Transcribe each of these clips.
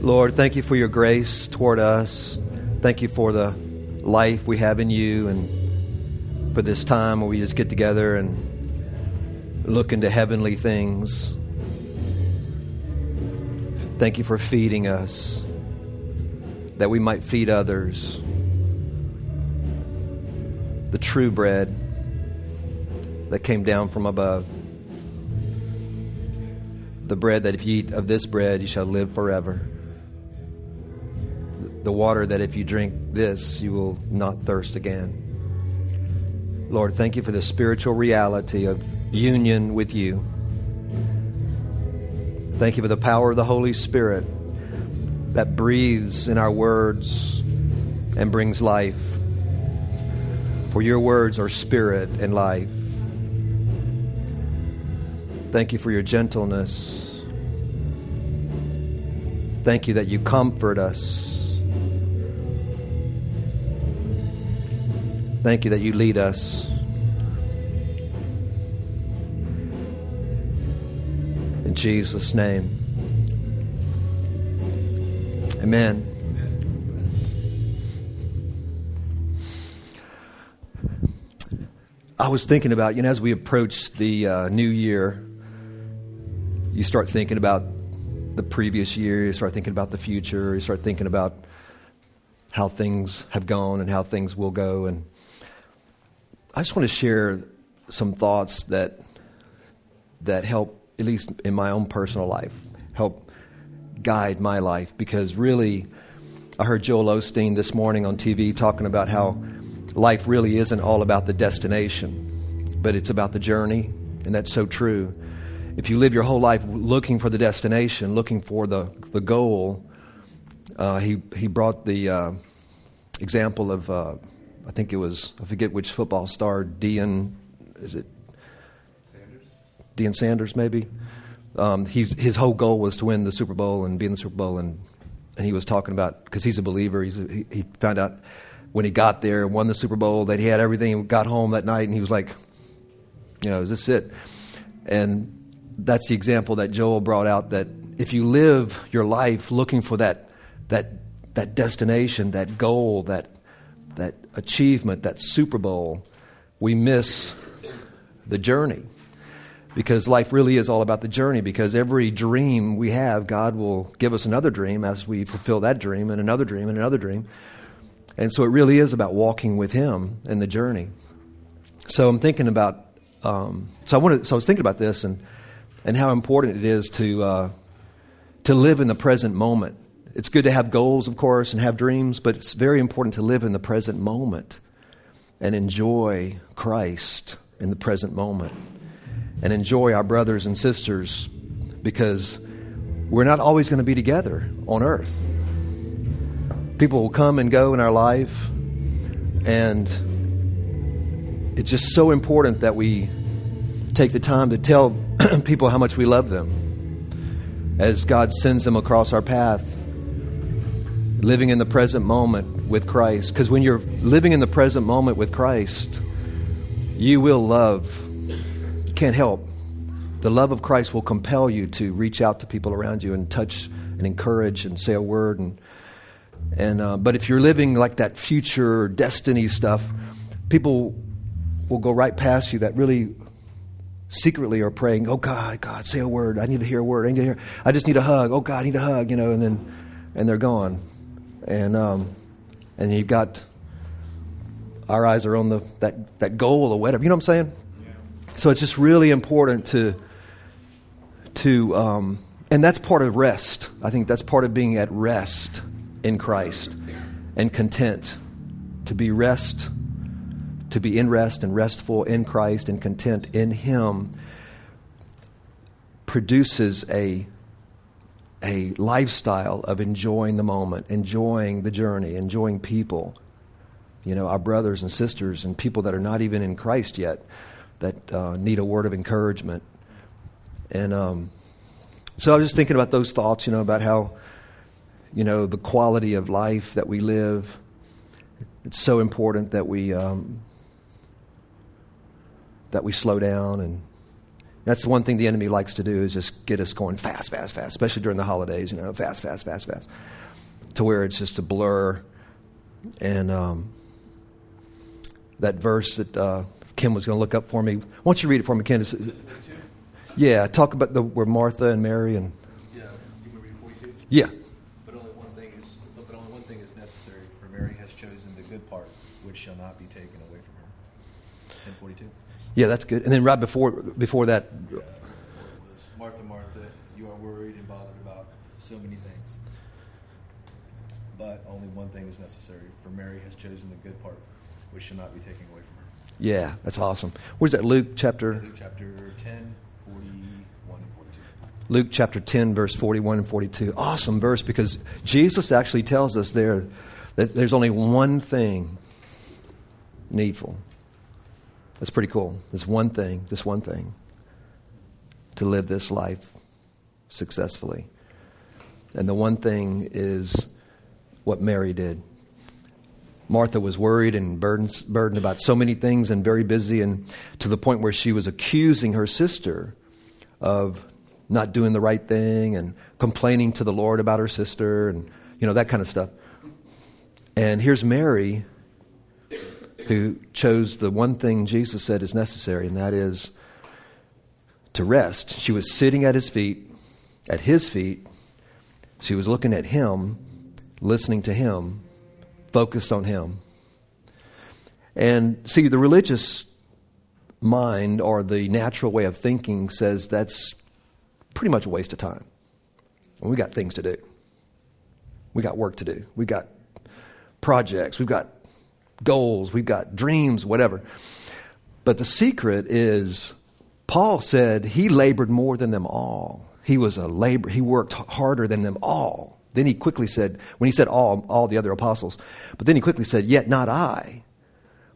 Lord, thank you for your grace toward us. Thank you for the life we have in you and for this time where we just get together and look into heavenly things. Thank you for feeding us that we might feed others the true bread that came down from above. The bread that if you eat of this bread, you shall live forever. The water that if you drink this, you will not thirst again. Lord, thank you for the spiritual reality of union with you. Thank you for the power of the Holy Spirit that breathes in our words and brings life. For your words are spirit and life. Thank you for your gentleness. Thank you that you comfort us. Thank you that you lead us. In Jesus' name. Amen. I was thinking about, you know, as we approach the uh, new year, you start thinking about the previous year, you start thinking about the future, you start thinking about how things have gone and how things will go. And I just want to share some thoughts that that help, at least in my own personal life, help guide my life. Because really, I heard Joel Osteen this morning on TV talking about how life really isn't all about the destination, but it's about the journey, and that's so true. If you live your whole life looking for the destination, looking for the, the goal, uh, he, he brought the uh, example of, uh, I think it was, I forget which football star, Deion, is it? Sanders. Deion Sanders, maybe? Um, his whole goal was to win the Super Bowl and be in the Super Bowl, and, and he was talking about, because he's a believer, he's a, he, he found out when he got there, won the Super Bowl, that he had everything, got home that night, and he was like, you know, is this it? And that's the example that Joel brought out that if you live your life looking for that, that, that destination, that goal, that, that achievement, that Super Bowl, we miss the journey. Because life really is all about the journey, because every dream we have, God will give us another dream as we fulfill that dream, and another dream, and another dream. And so it really is about walking with Him in the journey. So I'm thinking about, um, so I wanted, so I was thinking about this and, and how important it is to, uh, to live in the present moment. It's good to have goals, of course, and have dreams, but it's very important to live in the present moment and enjoy Christ in the present moment and enjoy our brothers and sisters because we're not always going to be together on earth. People will come and go in our life, and it's just so important that we take the time to tell people how much we love them as God sends them across our path. Living in the present moment with Christ. Because when you're living in the present moment with Christ, you will love. Can't help. The love of Christ will compel you to reach out to people around you and touch and encourage and say a word and and, uh, but if you're living like that future destiny stuff, people will go right past you that really secretly are praying, oh God, God, say a word. I need to hear a word. I need to hear, I just need a hug. Oh God, I need a hug, you know, and then, and they're gone. And, um, and you've got, our eyes are on the, that, that goal or whatever. You know what I'm saying? Yeah. So it's just really important to, to, um, and that's part of rest. I think that's part of being at rest in Christ and content to be rest, to be in rest and restful in Christ and content in Him produces a a lifestyle of enjoying the moment, enjoying the journey, enjoying people. You know, our brothers and sisters and people that are not even in Christ yet that uh, need a word of encouragement. And um, so I was just thinking about those thoughts, you know, about how you know, the quality of life that we live. It's so important that we um, that we slow down and That's the one thing the enemy likes to do is just get us going fast, fast, fast, especially during the holidays, you know, fast, fast, fast, fast, to where it's just a blur. And um, that verse that uh, Kim was going to look up for me, why don't you read it for me, Ken? Yeah, talk about the where Martha and Mary and. Yeah, you want to read 42? Yeah. But only one thing is, but only one thing is necessary. For Mary has chosen the good part, which shall not be taken away from her. 10 42. Yeah, that's good. And then right before before that, Yeah, Martha, Martha, you are worried and bothered about so many things. But only one thing is necessary. For Mary has chosen the good part, which shall not be taken away from her. yeah, that's awesome. Where's that? Luke chapter Luke chapter 10, 41 and 42. Luke chapter 10, verse 41 and 42. Awesome verse because Jesus actually tells us there that there's only one thing needful. That's pretty cool. There's one thing, just one thing, to live this life successfully. And the one thing is what Mary did. Martha was worried and burdened, burdened about so many things and very busy, and to the point where she was accusing her sister of not doing the right thing and complaining to the Lord about her sister and you know that kind of stuff. And here's Mary who chose the one thing Jesus said is necessary, and that is to rest. She was sitting at his feet, at his feet. She was looking at him, listening to him, focused on him. And see, the religious mind or the natural way of thinking says that's pretty much a waste of time. We got things to do. We got work to do. We got projects. We've got goals. We've got dreams, whatever. But the secret is Paul said he labored more than them all. He was a labor, he worked harder than them all. Then he quickly said, when he said all, all the other apostles, but then he quickly said, Yet not I,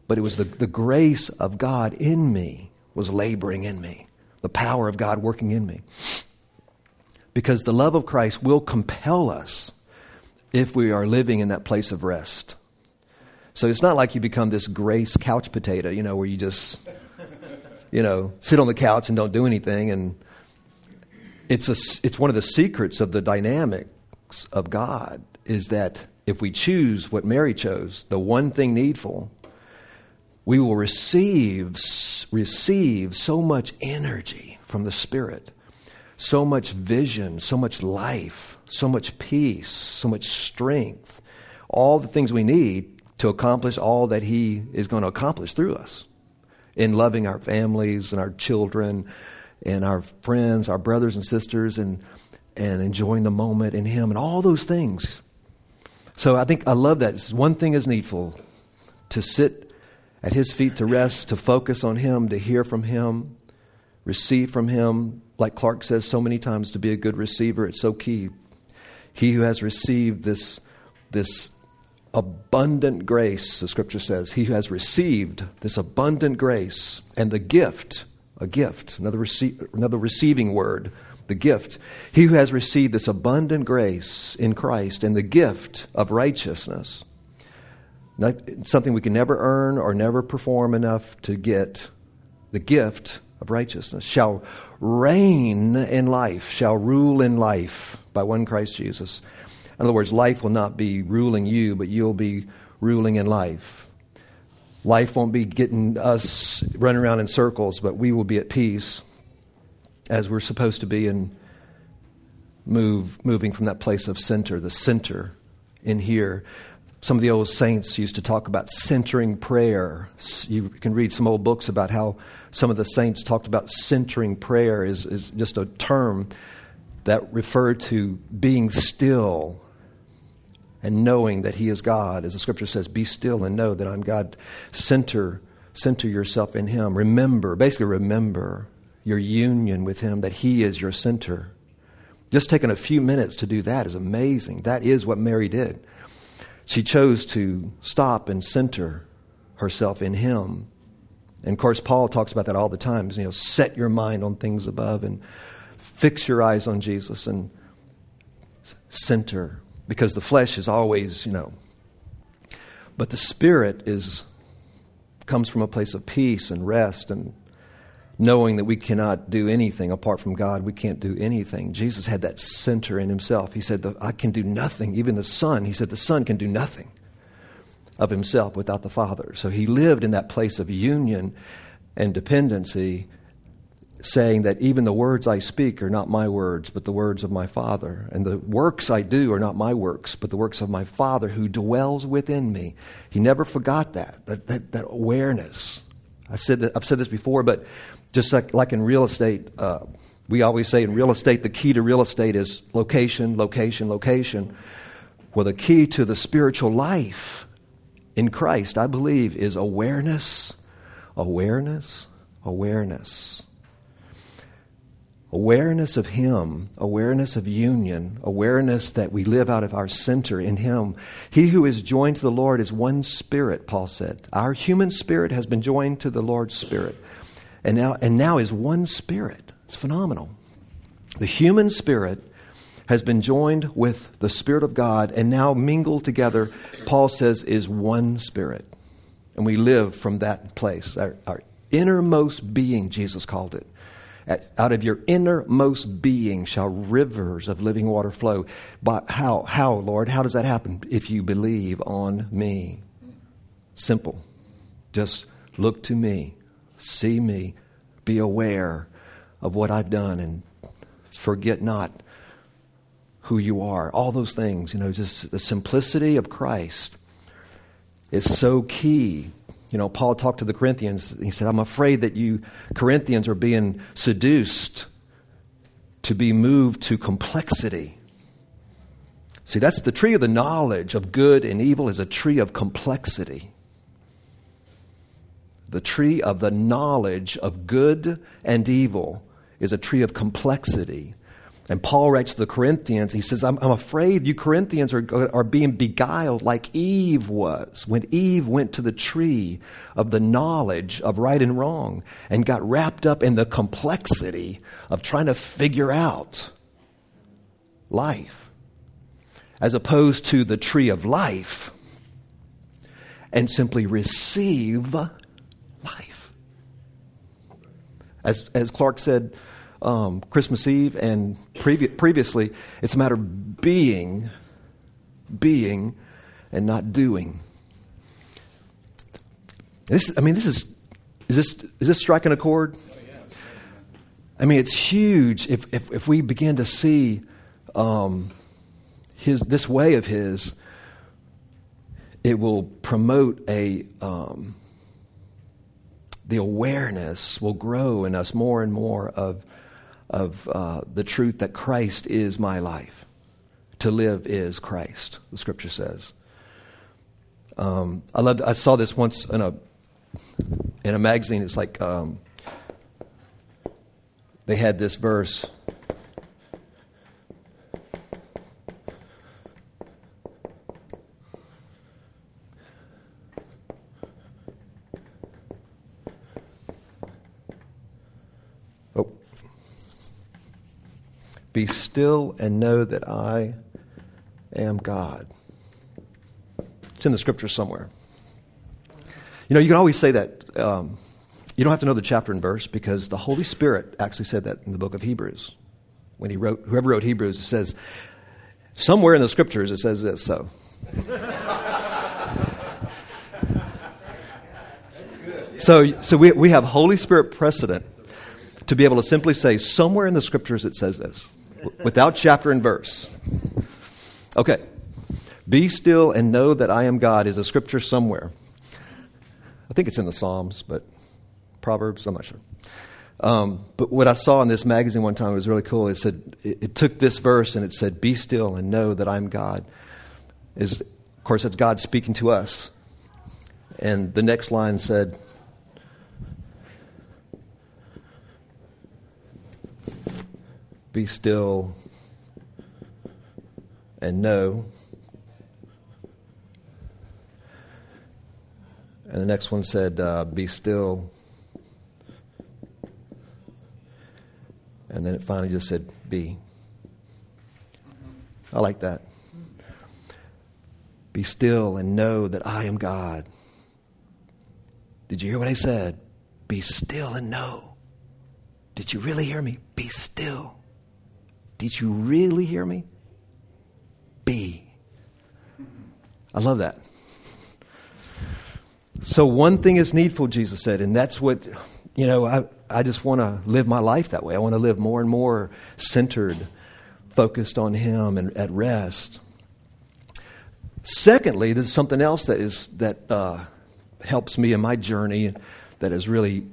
but it was the, the grace of God in me was laboring in me, the power of God working in me. Because the love of Christ will compel us if we are living in that place of rest. So it's not like you become this grace couch potato, you know, where you just, you know, sit on the couch and don't do anything. And it's, a, it's one of the secrets of the dynamics of God is that if we choose what Mary chose, the one thing needful, we will receive, receive so much energy from the Spirit, so much vision, so much life, so much peace, so much strength, all the things we need to accomplish all that He is going to accomplish through us in loving our families and our children and our friends, our brothers and sisters, and, and enjoying the moment in Him and all those things. So I think I love that. One thing is needful to sit at His feet to rest, to focus on Him, to hear from Him, receive from Him. Like Clark says so many times, to be a good receiver, it's so key. He who has received this, this abundant grace, the scripture says, he who has received this abundant grace and the gift, a gift, another, rece- another receiving word, the gift. He who has received this abundant grace in Christ and the gift of righteousness, not, something we can never earn or never perform enough to get, the gift of righteousness, shall reign in life, shall rule in life by one Christ Jesus. In other words, life will not be ruling you, but you'll be ruling in life. Life won't be getting us running around in circles, but we will be at peace as we're supposed to be and move moving from that place of center, the center in here. Some of the old saints used to talk about centering prayer. You can read some old books about how some of the saints talked about centering prayer is, is just a term that referred to being still and knowing that He is God. As the scripture says, be still and know that I'm God. Center, center yourself in Him. Remember, basically remember your union with Him, that He is your center. Just taking a few minutes to do that is amazing. That is what Mary did. She chose to stop and center herself in Him. And of course, Paul talks about that all the time. You know, set your mind on things above and fix your eyes on Jesus and center. Because the flesh is always, you know, but the spirit is comes from a place of peace and rest and knowing that we cannot do anything apart from God. We can't do anything. Jesus had that center in himself. He said, I can do nothing. Even the Son, he said, the Son can do nothing of himself without the Father. So he lived in that place of union and dependency, saying that even the words I speak are not my words, but the words of my Father. And the works I do are not my works, but the works of my Father who dwells within me. He never forgot that, that, that, that awareness. I said that, I've said this before, but just like, like in real estate, uh, we always say in real estate, the key to real estate is location, location, location. Well, the key to the spiritual life in Christ, I believe, is awareness, awareness, awareness. Awareness of Him, awareness of union, awareness that we live out of our center in Him. He who is joined to the Lord is one spirit, Paul said. Our human spirit has been joined to the Lord's spirit. And now, and now is one spirit. It's phenomenal. The human spirit has been joined with the Spirit of God and now mingled together, Paul says, is one Spirit. And we live from that place. Our, our innermost being, Jesus called it. Out of your innermost being shall rivers of living water flow. But how, how, Lord? How does that happen? If you believe on me. Simple. Just look to me, see me, be aware of what I've done, and forget not who you are. All those things, you know, just the simplicity of Christ is so key. You know, Paul talked to the Corinthians. He said, I'm afraid that you Corinthians are being seduced to be moved to complexity. See, that's the tree of the knowledge of good and evil is a tree of complexity. The tree of the knowledge of good and evil is a tree of complexity. And Paul writes to the Corinthians, he says, I'm, I'm, afraid you Corinthians are, are being beguiled like Eve was when Eve went to the tree of the knowledge of right and wrong and got wrapped up in the complexity of trying to figure out life, as opposed to the tree of life and simply receive life. As, as Clark said, um, Christmas Eve and previ- previously, it's a matter of being, being, and not doing. This, I mean, this is, is this, is this striking a chord? I mean, it's huge if, if, if we begin to see um, his, this way of his, it will promote a, um, the awareness will grow in us more and more of of uh, the truth that Christ is my life. To live is Christ, the scripture says. Um, I loved. I saw this once in a in a magazine. It's like um, they had this verse. Be still and know that I am God. It's in the scripture somewhere. You know, you can always say that. Um, you don't have to know the chapter and verse because the Holy Spirit actually said that in the book of Hebrews. When he wrote, whoever wrote Hebrews, it says, somewhere in the scriptures it says this, so. so so we, we have Holy Spirit precedent to be able to simply say, somewhere in the scriptures it says this without chapter and verse. Okay. Be still and know that I am God is a scripture somewhere. I think it's in the Psalms, but Proverbs, I'm not sure. Um, but what I saw in this magazine one time was really cool. It said, it, it, took this verse and it said, Be still and know that I'm God. Is, of course, that's God speaking to us. And the next line said, Be still and know. And the next one said, uh, Be still. And then it finally just said, Be. I like that. Be still and know that I am God. Did you hear what I said? Be still and know Did you really hear me? Be still. Did you really hear me? Be. I love that. So, one thing is needful, Jesus said, and that's what, you know, I, I just want to live my life that way. I want to live more and more centered, focused on Him and at rest. Secondly, there's something else that is that uh, helps me in my journey, that is really,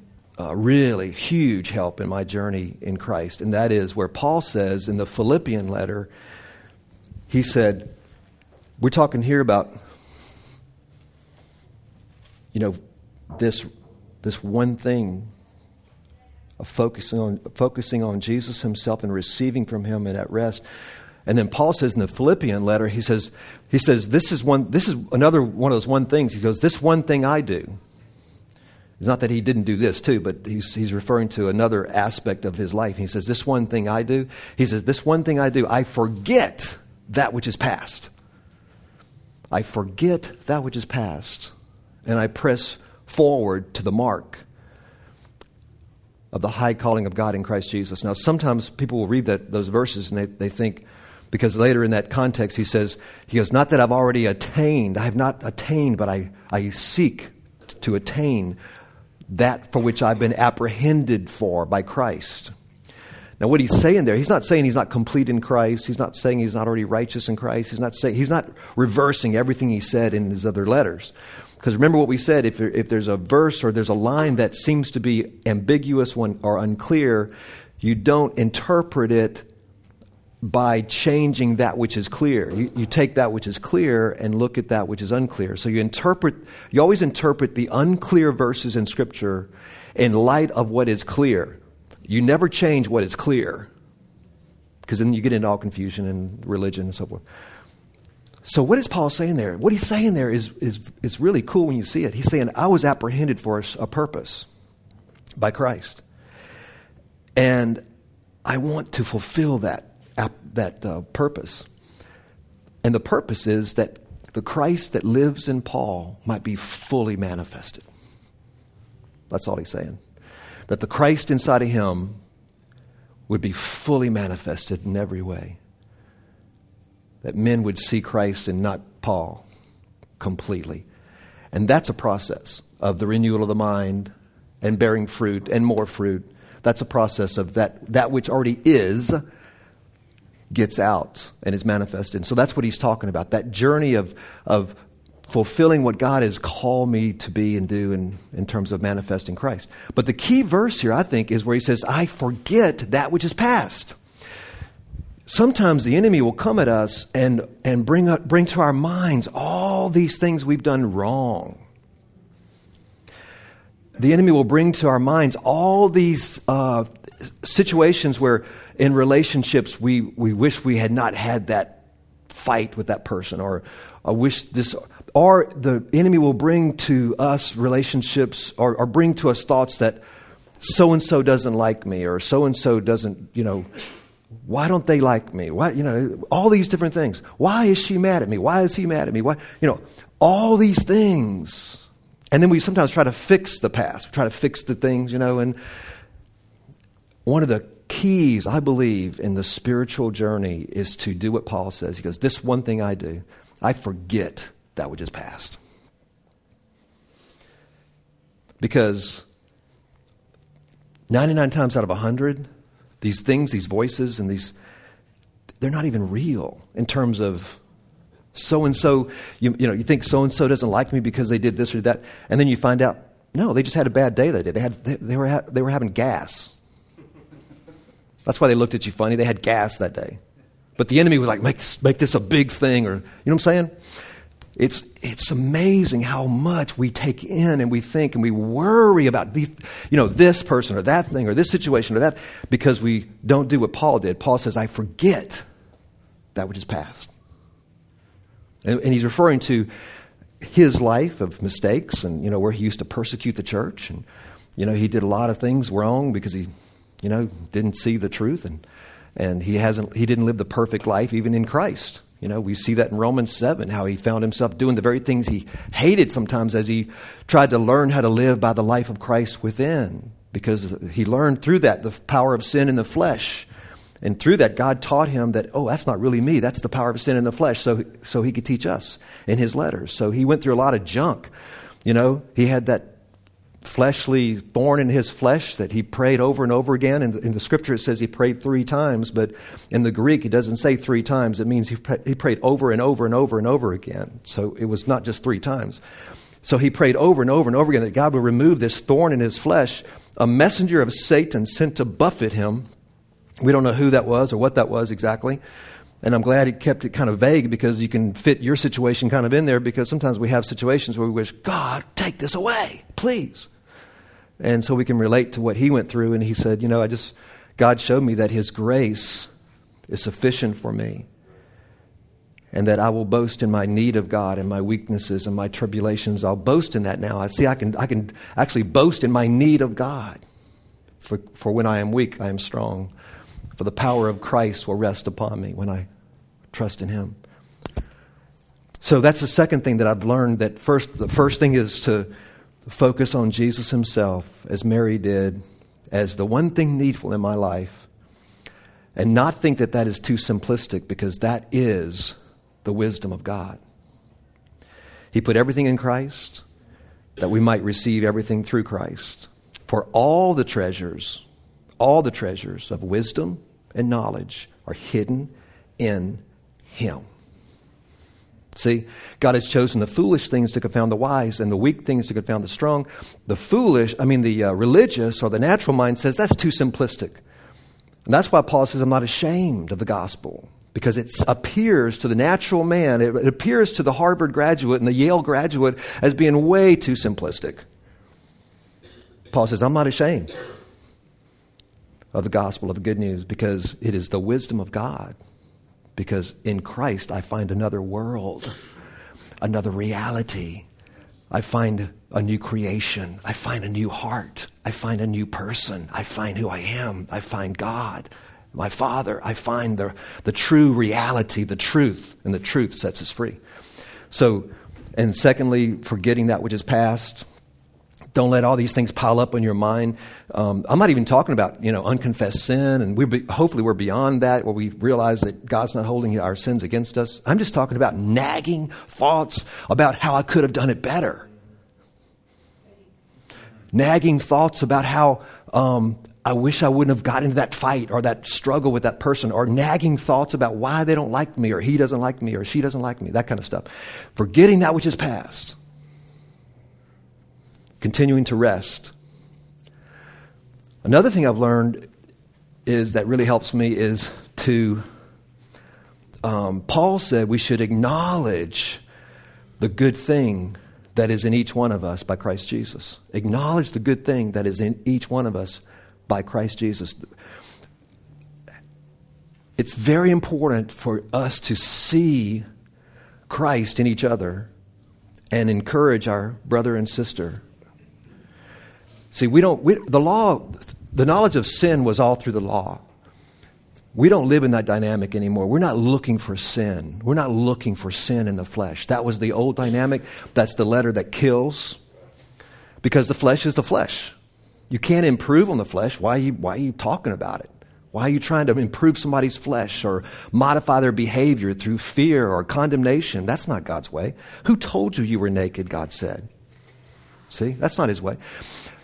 really huge help in my journey in Christ, and that is where Paul says in the Philippian letter, he said, "We're talking here about, you know, this this one thing." Of focusing on, focusing on Jesus himself and receiving from him and at rest. And then Paul says in the Philippian letter, he says, he says, this is one, this is another one of those one things. He goes, this one thing I do. It's not that he didn't do this too, but he's, he's referring to another aspect of his life. He says, this one thing I do. He says, this one thing I do, I forget that which is past. I forget that which is past, and I press forward to the mark of the high calling of God in Christ Jesus. Now, sometimes people will read that, those verses and they, they think, because later in that context he says, he goes, Not that I've already attained, I have not attained, but I, I seek to attain that for which I've been apprehended for by Christ. Now, what he's saying there, he's not saying he's not complete in Christ. He's not saying he's not already righteous in Christ. He's not saying he's not reversing everything he said in his other letters. Because remember what we said: if, if there's a verse or there's a line that seems to be ambiguous or unclear, you don't interpret it by changing that which is clear. You, you, take that which is clear and look at that which is unclear. So you interpret, you always interpret the unclear verses in Scripture in light of what is clear. You never change what is clear, because then you get into all confusion and religion and so forth. So what is Paul saying there? What he's saying there is, is, is really cool when you see it. He's saying, I was apprehended for a purpose by Christ. And I want to fulfill that that uh, purpose. And the purpose is that the Christ that lives in Paul might be fully manifested. That's all he's saying. That the Christ inside of him would be fully manifested in every way. That men would see Christ and not Paul completely. And that's a process of the renewal of the mind and bearing fruit and more fruit. That's a process of that, that which already is gets out and is manifested. And So that's what he's talking about that journey of, of fulfilling what God has called me to be and do in, in terms of manifesting Christ. But the key verse here, I think, is where he says, I forget that which is past. Sometimes the enemy will come at us and, and bring, up, bring to our minds all these things we've done wrong. The enemy will bring to our minds all these uh, situations where in relationships, we, we wish we had not had that fight with that person, or I wish this, or the enemy will bring to us relationships, or, or bring to us thoughts that so and so doesn't like me, or so and so doesn't, you know, why don't they like me? Why, you know, all these different things. Why is she mad at me? Why is he mad at me? Why, you know, all these things. And then we sometimes try to fix the past, we try to fix the things, you know, and one of the keys, I believe, in the spiritual journey is to do what Paul says. He goes, This one thing I do, I forget that which is past. Because 99 times out of 100, these things, these voices, and these, they're not even real in terms of so and so, you know, you think so and so doesn't like me because they did this or that, and then you find out, no, they just had a bad day that day. They, had, they, they were, ha- they were having gas. That's why they looked at you funny. They had gas that day. But the enemy was like, make this, make this a big thing, or, you know what I'm saying? It's, it's amazing how much we take in and we think and we worry about the, you know, this person or that thing or this situation or that because we don't do what Paul did. Paul says, I forget that which is past. And, and he's referring to his life of mistakes and, you know, where he used to persecute the church. And, you know, he did a lot of things wrong because he you know, didn't see the truth and, and he, hasn't, he didn't live the perfect life even in Christ. You know, we see that in Romans 7, how he found himself doing the very things he hated sometimes as he tried to learn how to live by the life of Christ within. because he learned through that the power of sin in the flesh. And through that, God taught him that, oh, that's not really me. That's the power of sin in the flesh. So, so he could teach us in his letters. So he went through a lot of junk. You know, he had that fleshly thorn in his flesh that he prayed over and over again. In the, in the, scripture, it says he prayed three times, but in the Greek, it doesn't say three times. It means he, he prayed over and over and over and over again. So it was not just three times. So he prayed over and over and over again that God would remove this thorn in his flesh. A messenger of Satan sent to buffet him we don't know who that was or what that was exactly. And I'm glad he kept it kind of vague because you can fit your situation kind of in there because sometimes we have situations where we wish, God, take this away, please. And so we can relate to what he went through. And he said, You know, I just, God showed me that his grace is sufficient for me and that I will boast in my need of God and my weaknesses and my tribulations. I'll boast in that now. I see I can, I can actually boast in my need of God. For, for when I am weak, I am strong for the power of Christ will rest upon me when I trust in Him. So that's the second thing that I've learned that first the first thing is to focus on Jesus himself as Mary did as the one thing needful in my life and not think that that is too simplistic because that is the wisdom of God. He put everything in Christ that we might receive everything through Christ. For all the treasures, all the treasures of wisdom, and knowledge are hidden in Him. See, God has chosen the foolish things to confound the wise and the weak things to confound the strong. The foolish, I mean, the uh, religious or the natural mind says that's too simplistic. And that's why Paul says, I'm not ashamed of the gospel because it appears to the natural man, it, it appears to the Harvard graduate and the Yale graduate as being way too simplistic. Paul says, I'm not ashamed of the gospel of the good news because it is the wisdom of God. Because in Christ, I find another world, another reality. I find a new creation. I find a new heart. I find a new person. I find who I am. I find God, my Father. I find the, the true reality, the truth, and the truth sets us free. So, and secondly, forgetting that which is past, don't let all these things pile up in your mind. Um, I'm not even talking about you know unconfessed sin, and we be, hopefully we're beyond that, where we realize that God's not holding our sins against us. I'm just talking about nagging thoughts about how I could have done it better. Nagging thoughts about how um, I wish I wouldn't have got into that fight or that struggle with that person, or nagging thoughts about why they don't like me, or he doesn't like me, or she doesn't like me, that kind of stuff. Forgetting that which is past continuing to rest. Another thing I've learned is that really helps me is to, um, Paul said we should acknowledge the good thing that is in each one of us by Christ Jesus. Acknowledge the good thing that is in each one of us by Christ Jesus. It's very important for us to see Christ in each other and encourage our brother and sister See, we don't, we, the law, the knowledge of sin was all through the law. We don't live in that dynamic anymore. We're not looking for sin. We're not looking for sin in the flesh. That was the old dynamic. That's the letter that kills because the flesh is the flesh. You can't improve on the flesh. Why are you, why are you talking about it? Why are you trying to improve somebody's flesh or modify their behavior through fear or condemnation? That's not God's way. Who told you you were naked, God said? See, that's not his way.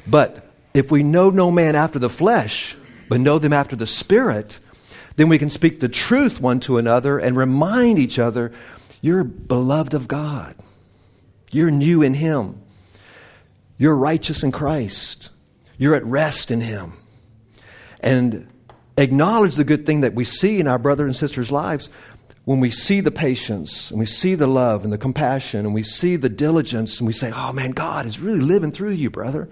But if we know no man after the flesh, but know them after the Spirit, then we can speak the truth one to another and remind each other you're beloved of God. You're new in Him. You're righteous in Christ. You're at rest in Him. And acknowledge the good thing that we see in our brother and sister's lives when we see the patience and we see the love and the compassion and we see the diligence and we say, oh man, God is really living through you, brother.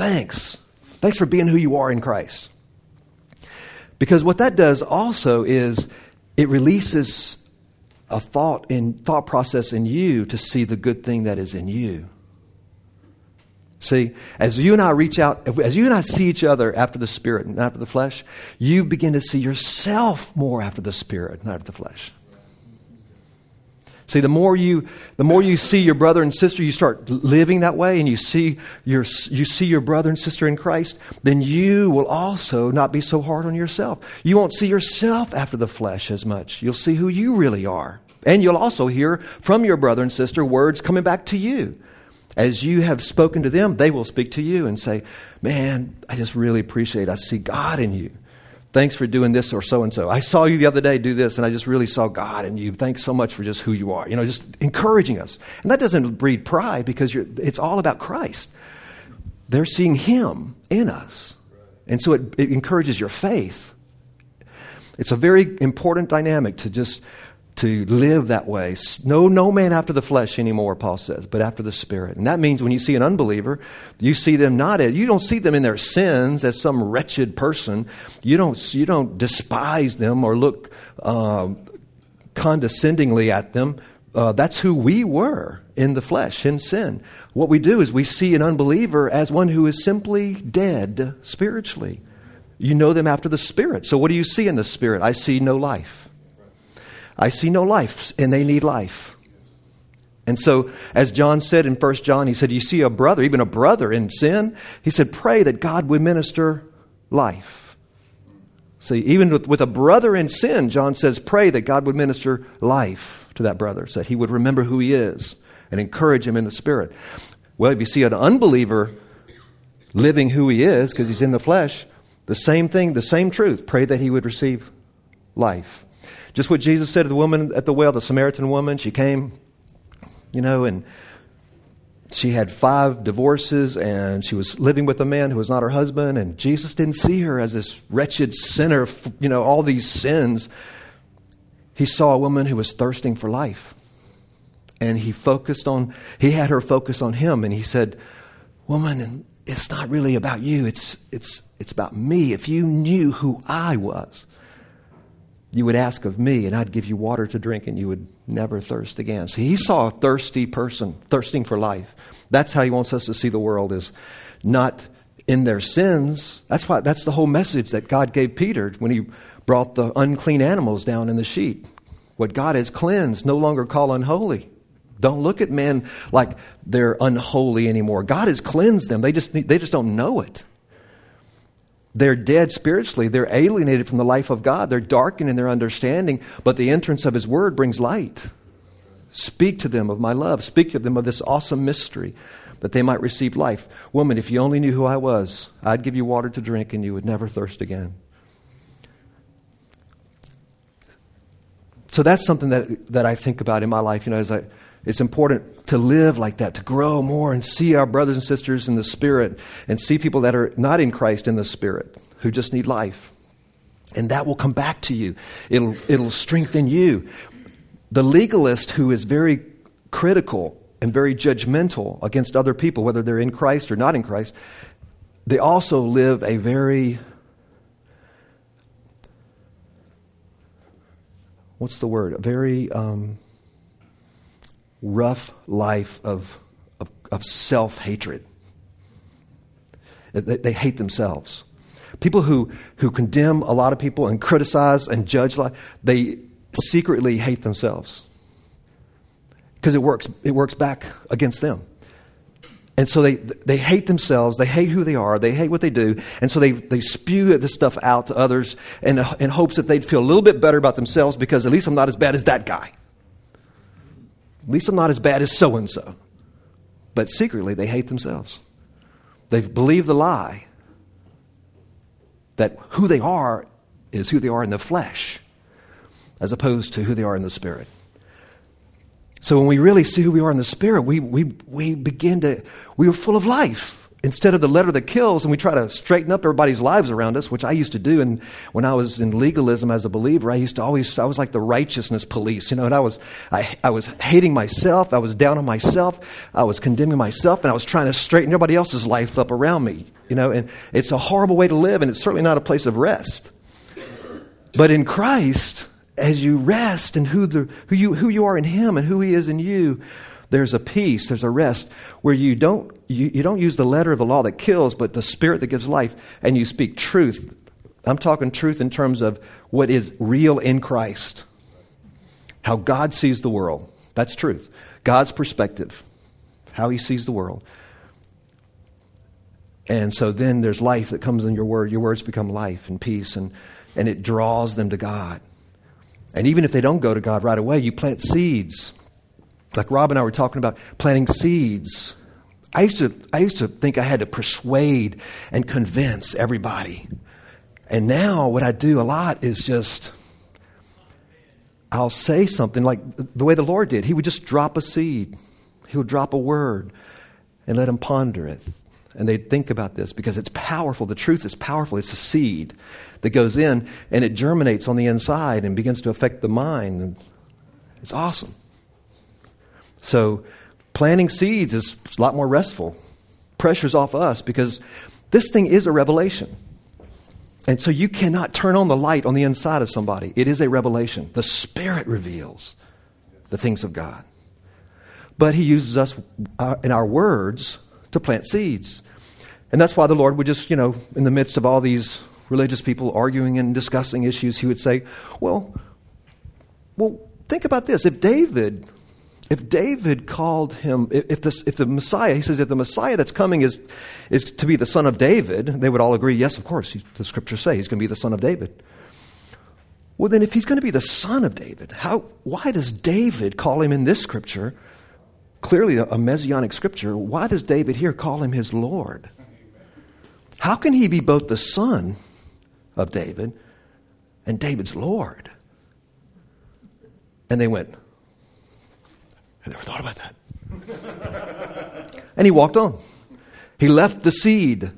Thanks. Thanks for being who you are in Christ. Because what that does also is it releases a thought in thought process in you to see the good thing that is in you. See, as you and I reach out, as you and I see each other after the spirit and after the flesh, you begin to see yourself more after the spirit and after the flesh. See, the more you, the more you see your brother and sister, you start living that way, and you see your, you see your brother and sister in Christ, then you will also not be so hard on yourself. You won't see yourself after the flesh as much. You'll see who you really are. And you'll also hear from your brother and sister words coming back to you. As you have spoken to them, they will speak to you and say, Man, I just really appreciate it. I see God in you. Thanks for doing this or so and so. I saw you the other day do this, and I just really saw God in you. Thanks so much for just who you are. You know, just encouraging us. And that doesn't breed pride because it's all about Christ. They're seeing Him in us. And so it, it encourages your faith. It's a very important dynamic to just to live that way. No, no man after the flesh anymore, Paul says, but after the Spirit. And that means when you see an unbeliever, you see them not as, you don't see them in their sins as some wretched person. You don't, you don't despise them or look uh, condescendingly at them. Uh, that's who we were in the flesh, in sin. What we do is we see an unbeliever as one who is simply dead spiritually. You know them after the Spirit. So, what do you see in the Spirit? I see no life. I see no life, and they need life. And so, as John said in 1 John, he said, You see a brother, even a brother in sin, he said, Pray that God would minister life. See, even with, with a brother in sin, John says, Pray that God would minister life to that brother, so that he would remember who he is and encourage him in the Spirit. Well, if you see an unbeliever living who he is because he's in the flesh, the same thing, the same truth. Pray that he would receive life. Just what Jesus said to the woman at the well, the Samaritan woman. She came, you know, and she had five divorces and she was living with a man who was not her husband. And Jesus didn't see her as this wretched sinner, you know, all these sins. He saw a woman who was thirsting for life. And he focused on, he had her focus on him. And he said, Woman, it's not really about you, it's, it's, it's about me. If you knew who I was, you would ask of me, and I'd give you water to drink, and you would never thirst again. See, he saw a thirsty person, thirsting for life. That's how he wants us to see the world, is not in their sins. That's why that's the whole message that God gave Peter when he brought the unclean animals down in the sheet. What God has cleansed, no longer call unholy. Don't look at men like they're unholy anymore. God has cleansed them. They just, they just don't know it. They're dead spiritually. They're alienated from the life of God. They're darkened in their understanding, but the entrance of His Word brings light. Speak to them of my love. Speak to them of this awesome mystery that they might receive life. Woman, if you only knew who I was, I'd give you water to drink and you would never thirst again. So that's something that, that I think about in my life, you know, as I it's important to live like that, to grow more and see our brothers and sisters in the Spirit and see people that are not in Christ in the Spirit who just need life. And that will come back to you, it'll, it'll strengthen you. The legalist who is very critical and very judgmental against other people, whether they're in Christ or not in Christ, they also live a very what's the word? A very um, rough life of, of, of self hatred. They, they, hate themselves. People who, who condemn a lot of people and criticize and judge, they secretly hate themselves because it works, it works back against them. And so they, they hate themselves, they hate who they are, they hate what they do, and so they, they spew this stuff out to others in, in hopes that they'd feel a little bit better about themselves because at least I'm not as bad as that guy. At least I'm not as bad as so and so. But secretly, they hate themselves. They believe the lie that who they are is who they are in the flesh, as opposed to who they are in the spirit. So when we really see who we are in the spirit, we, we, we begin to, we are full of life instead of the letter that kills and we try to straighten up everybody's lives around us which i used to do and when i was in legalism as a believer i used to always i was like the righteousness police you know and i was i, I was hating myself i was down on myself i was condemning myself and i was trying to straighten everybody else's life up around me you know and it's a horrible way to live and it's certainly not a place of rest. But in christ as you rest in who, the, who, you, who you are in him and who he is in you there's a peace, there's a rest where you don't, you, you don't use the letter of the law that kills, but the spirit that gives life, and you speak truth. I'm talking truth in terms of what is real in Christ, how God sees the world. That's truth. God's perspective, how he sees the world. And so then there's life that comes in your word. Your words become life and peace, and, and it draws them to God. And even if they don't go to God right away, you plant seeds. Like Rob and I were talking about planting seeds. I used to, I used to think I had to persuade and convince everybody. And now what I do a lot is just, I'll say something like the way the Lord did. He would just drop a seed, He would drop a word and let them ponder it. And they'd think about this because it's powerful. The truth is powerful. It's a seed that goes in and it germinates on the inside and begins to affect the mind. It's awesome. So, planting seeds is a lot more restful. Pressure's off us because this thing is a revelation. And so you cannot turn on the light on the inside of somebody. It is a revelation. The Spirit reveals the things of God. But He uses us uh, in our words to plant seeds. And that's why the Lord would just, you know, in the midst of all these religious people arguing and discussing issues, He would say, well, well, think about this. If David if David called him, if, the, if the Messiah, he says, if the Messiah that's coming is, is to be the son of David, they would all agree, yes, of course, the scriptures say he's going to be the son of David. Well, then, if he's going to be the son of David, how, why does David call him in this scripture, clearly a, a messianic scripture, why does David here call him his Lord? How can he be both the son of David and David's Lord? And they went, I never thought about that. and he walked on. He left the seed.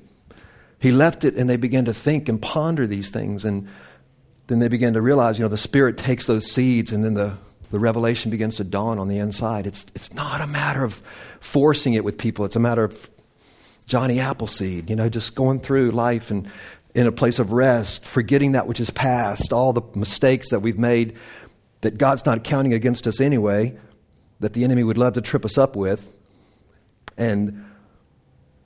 He left it, and they began to think and ponder these things. And then they began to realize, you know, the Spirit takes those seeds, and then the, the revelation begins to dawn on the inside. It's, it's not a matter of forcing it with people, it's a matter of Johnny Appleseed, you know, just going through life and in a place of rest, forgetting that which is past, all the mistakes that we've made that God's not counting against us anyway that the enemy would love to trip us up with, and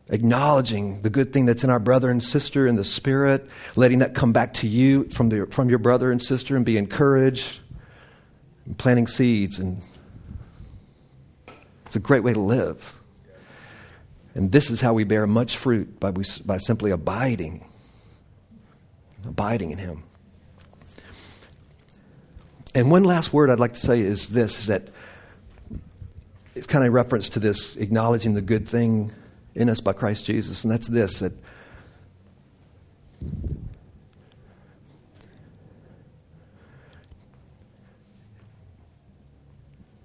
acknowledging the good thing that's in our brother and sister in the spirit, letting that come back to you from, the, from your brother and sister and be encouraged, and planting seeds. And it's a great way to live. And this is how we bear much fruit by, by simply abiding, abiding in Him. And one last word I'd like to say is this is that it's kind of reference to this acknowledging the good thing in us by Christ Jesus, and that's this that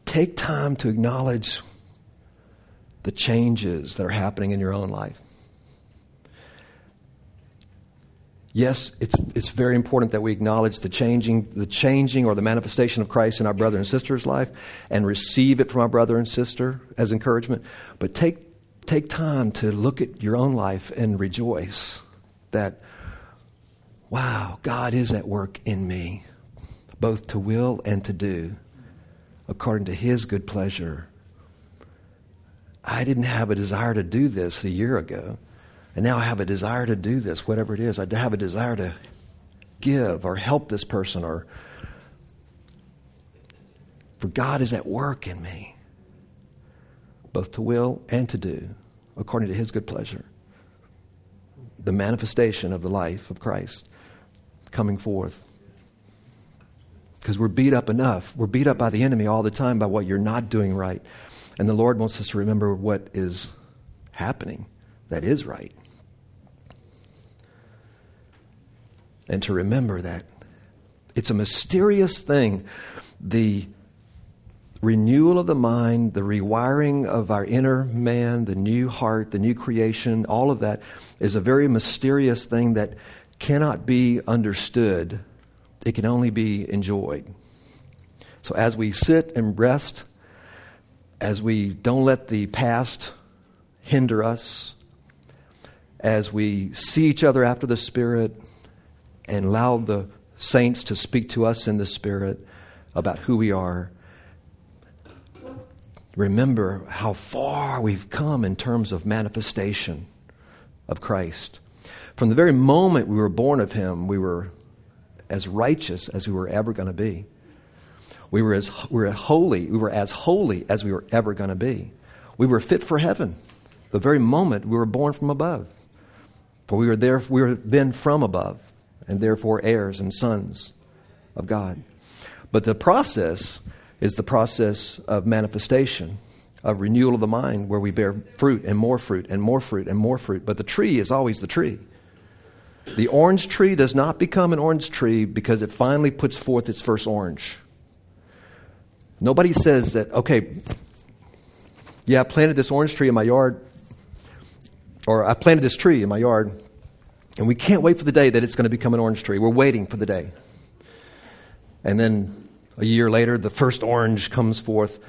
take time to acknowledge the changes that are happening in your own life. Yes, it's, it's very important that we acknowledge the changing, the changing or the manifestation of Christ in our brother and sister's life and receive it from our brother and sister as encouragement. But take, take time to look at your own life and rejoice that, wow, God is at work in me, both to will and to do, according to His good pleasure. I didn't have a desire to do this a year ago. And now I have a desire to do this, whatever it is. I have a desire to give or help this person or for God is at work in me, both to will and to do, according to his good pleasure. The manifestation of the life of Christ coming forth. Because we're beat up enough. We're beat up by the enemy all the time by what you're not doing right. And the Lord wants us to remember what is happening that is right. And to remember that. It's a mysterious thing. The renewal of the mind, the rewiring of our inner man, the new heart, the new creation, all of that is a very mysterious thing that cannot be understood. It can only be enjoyed. So as we sit and rest, as we don't let the past hinder us, as we see each other after the Spirit, and allow the saints to speak to us in the Spirit about who we are. Remember how far we've come in terms of manifestation of Christ. From the very moment we were born of Him, we were as righteous as we were ever going to be. We were, as, we were holy. We were as holy as we were ever going to be. We were fit for heaven the very moment we were born from above. For we were, there, we were then from above, and therefore heirs and sons of God. But the process is the process of manifestation, of renewal of the mind, where we bear fruit and more fruit and more fruit and more fruit. But the tree is always the tree. The orange tree does not become an orange tree because it finally puts forth its first orange. Nobody says that, okay, yeah, I planted this orange tree in my yard, or I planted this tree in my yard, and we can't wait for the day that it's going to become an orange tree. We're waiting for the day. And then a year later, the first orange comes forth,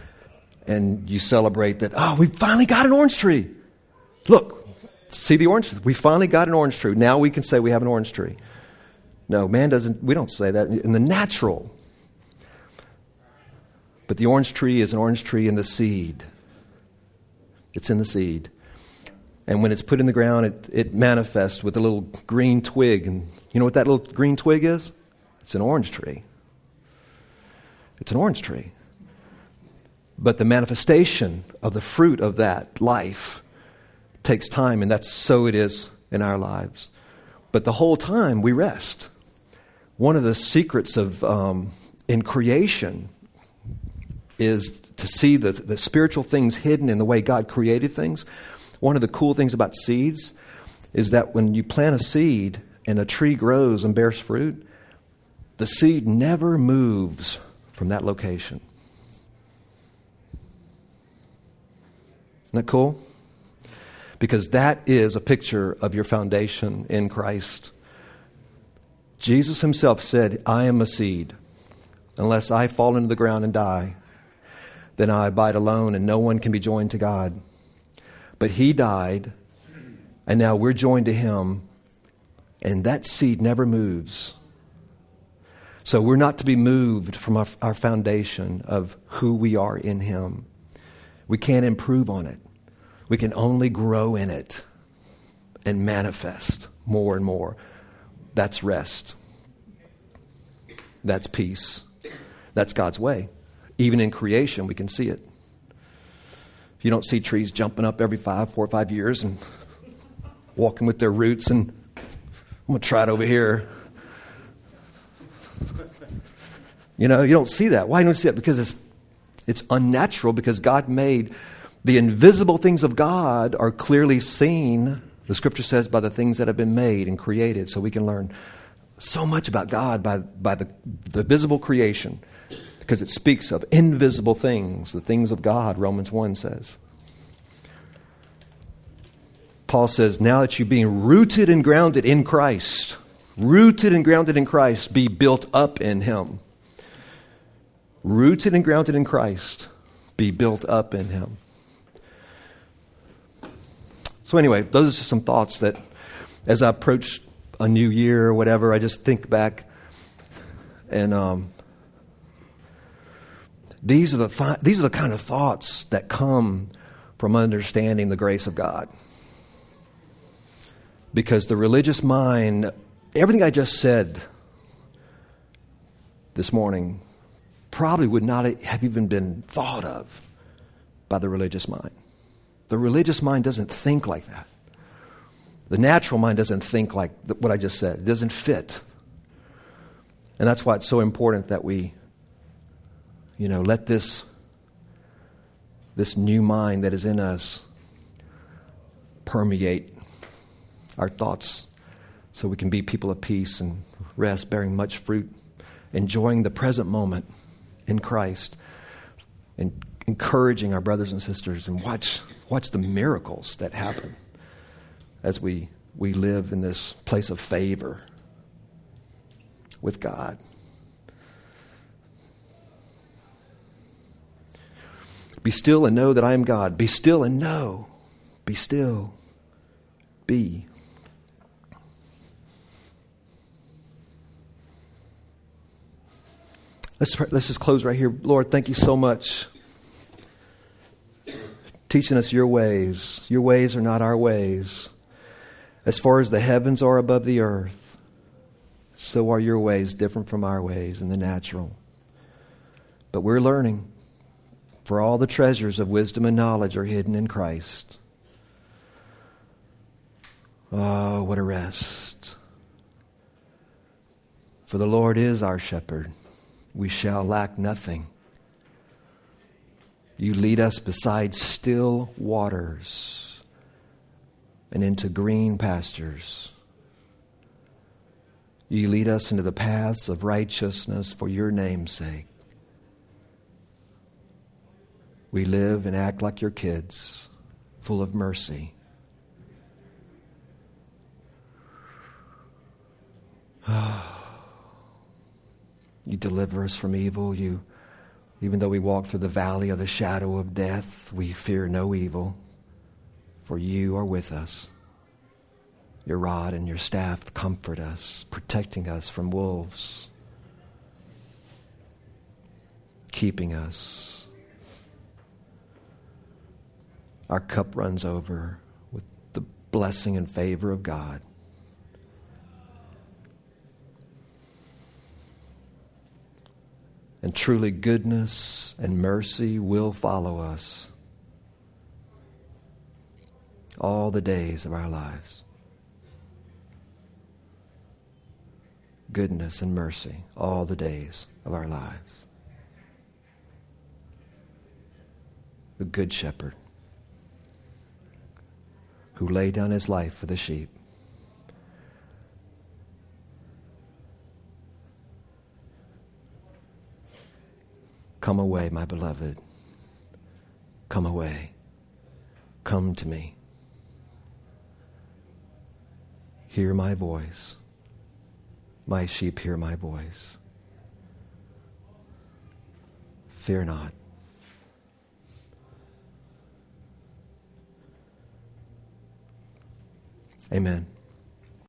and you celebrate that, oh, we finally got an orange tree. Look, see the orange? We finally got an orange tree. Now we can say we have an orange tree. No, man doesn't, we don't say that. In the natural, but the orange tree is an orange tree in the seed. It's in the seed. And when it's put in the ground, it, it manifests with a little green twig. And you know what that little green twig is? It's an orange tree. It's an orange tree. But the manifestation of the fruit of that life takes time, and that's so it is in our lives. But the whole time we rest. One of the secrets of um, in creation is to see the, the spiritual things hidden in the way God created things. One of the cool things about seeds is that when you plant a seed and a tree grows and bears fruit, the seed never moves from that location. Isn't that cool? Because that is a picture of your foundation in Christ. Jesus himself said, I am a seed. Unless I fall into the ground and die, then I abide alone and no one can be joined to God. But he died, and now we're joined to him, and that seed never moves. So we're not to be moved from our, our foundation of who we are in him. We can't improve on it. We can only grow in it and manifest more and more. That's rest. That's peace. That's God's way. Even in creation, we can see it. You don't see trees jumping up every five, four or five years and walking with their roots and I'm going to try it over here. You know, you don't see that. Why don't you see it? Because it's, it's unnatural, because God made the invisible things of God are clearly seen, the scripture says, by the things that have been made and created. So we can learn so much about God by, by the, the visible creation because it speaks of invisible things, the things of God, Romans 1 says. Paul says, now that you're being rooted and grounded in Christ, rooted and grounded in Christ, be built up in Him. Rooted and grounded in Christ, be built up in Him. So, anyway, those are just some thoughts that as I approach a new year or whatever, I just think back and um, these are, the these are the kind of thoughts that come from understanding the grace of God. Because the religious mind, everything I just said this morning, probably would not have even been thought of by the religious mind. The religious mind doesn't think like that. The natural mind doesn't think like what I just said, it doesn't fit. And that's why it's so important that we you know, let this, this new mind that is in us permeate our thoughts so we can be people of peace and rest, bearing much fruit, enjoying the present moment in Christ, and encouraging our brothers and sisters, and watch, watch the miracles that happen as we, we live in this place of favor with God. Be still and know that I am God. Be still and know. Be still. Be. Let's, let's just close right here. Lord, thank you so much. Teaching us your ways. Your ways are not our ways. As far as the heavens are above the earth, so are your ways different from our ways in the natural. But we're learning, for all the treasures of wisdom and knowledge are hidden in Christ. Oh, what a rest. For the Lord is our shepherd. We shall lack nothing. You lead us beside still waters and into green pastures. You lead us into the paths of righteousness for your name's sake. We live and act like your kids, full of mercy. you deliver us from evil. You, even though we walk through the valley of the shadow of death, we fear no evil, for you are with us. Your rod and your staff comfort us, protecting us from wolves, keeping us. Our cup runs over with the blessing and favor of God. And truly, goodness and mercy will follow us all the days of our lives. Goodness and mercy all the days of our lives. The Good Shepherd who laid down his life for the sheep. Come away, my beloved. Come away. Come to me. Hear my voice. My sheep hear my voice. Fear not. Amen.